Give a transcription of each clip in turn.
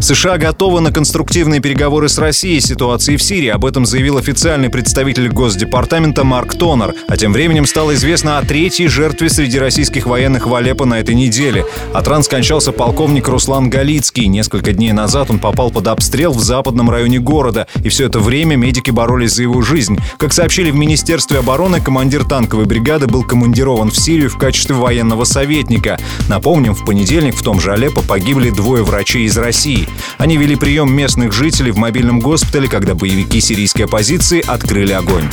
США готовы на конструктивные переговоры с Россией о ситуации в Сирии. Об этом заявил официальный представитель Госдепартамента Марк Тонер. А тем временем стало известно о третьей жертве среди российских военных в Алеппо на этой неделе. От ран скончался полковник Руслан Галицкий. Несколько дней назад он попал под обстрел в западном районе города. И все это время медики боролись за его жизнь. Как сообщили в Министерстве обороны, командир танковой бригады был командирован в Сирию в качестве военного советника. Напомним, в понедельник в том же Алеппо погибли двое врачей из России. Они вели прием местных жителей в мобильном госпитале, когда боевики сирийской оппозиции открыли огонь.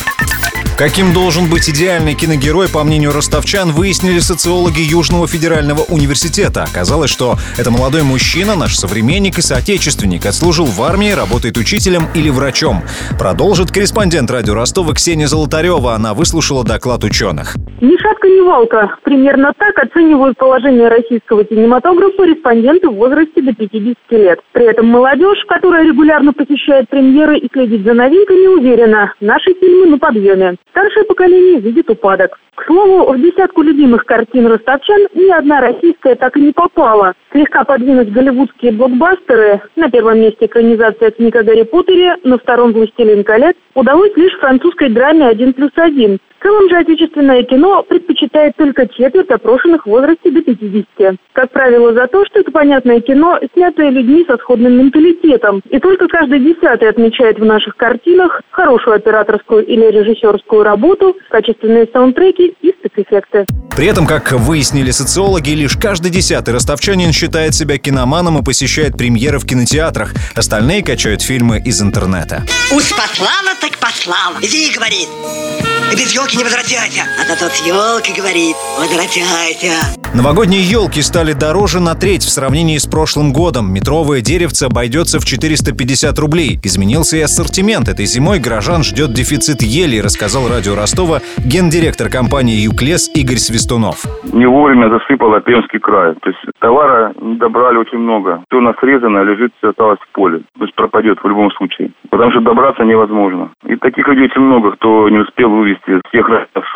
Каким должен быть идеальный киногерой, по мнению ростовчан, выяснили социологи Южного федерального университета. Оказалось, что это молодой мужчина, наш современник и соотечественник, отслужил в армии, работает учителем или врачом. Продолжит корреспондент радио Ростова Ксения Золотарева. Она выслушала доклад ученых. Ни шатка, ни валка. Примерно так оценивают положение российского кинематографа респонденты в возрасте до 50 лет. При этом молодежь, которая регулярно посещает премьеры и следит за новинками, уверена, наши фильмы на подъеме. Старшее поколение видит упадок. К слову, в десятку любимых картин ростовчан ни одна российская так и не попала. Слегка подвинуть голливудские блокбастеры, на первом месте экранизация книг о Гарри Поттере, на втором «Властелин колец», удалось лишь французской драме «Один плюс один». В целом же отечественное кино предпочитает только четверть опрошенных в возрасте до 50. Как правило, за то, что это понятное кино, снятое людьми со сходным менталитетом. И только каждый десятый отмечает в наших картинах хорошую операторскую или режиссерскую работу, качественные саундтреки и спецэффекты. При этом, как выяснили социологи, лишь каждый десятый ростовчанин считает себя киноманом и посещает премьеры в кинотеатрах. Остальные качают фильмы из интернета. Уж послала так послала. Иди, говорит. Без елки не возвратяйся. А то тот елка говорит, возвратяйся. Новогодние елки стали дороже на треть в сравнении с прошлым годом. Метровое деревце обойдется в 450 рублей. Изменился и ассортимент. Этой зимой горожан ждет дефицит ели, рассказал радио Ростова гендиректор компании «Юклес» Игорь Свистунов. Не вовремя засыпало Пермский край. То есть товара добрали очень много. Все у нас срезано, лежит, все осталось в поле. То есть пропадет в любом случае. Потому что добраться невозможно. И таких людей очень много, кто не успел вывести всех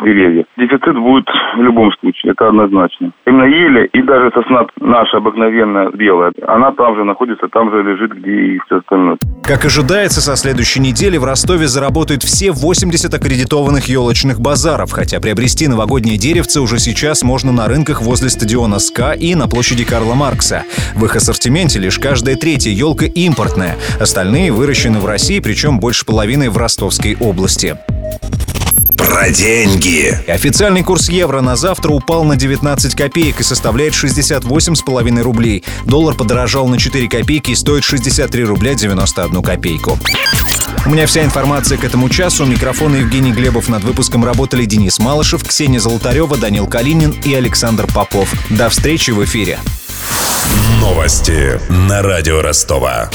деревьев. Дефицит будет в любом случае, это однозначно. Именно ели и даже сосна наша обыкновенная белая, она там же находится, там же лежит, где и все остальное. Как ожидается, со следующей недели в Ростове заработают все 80 аккредитованных елочных базаров, хотя приобрести новогоднее деревце уже сейчас можно на рынках возле стадиона СКА и на площади Карла Маркса. В их ассортименте лишь каждая третья елка импортная. Остальные выращены в России, причем больше половины в Ростовской области. Про деньги. Официальный курс евро на завтра упал на 19 копеек и составляет 68,5 рублей. Доллар подорожал на 4 копейки и стоит 63 рубля 91 копейку. У меня вся информация к этому часу. У микрофона Евгений Глебов. Над выпуском работали Денис Малышев, Ксения Золотарева, Данил Калинин и Александр Попов. До встречи в эфире. Новости на радио Ростова.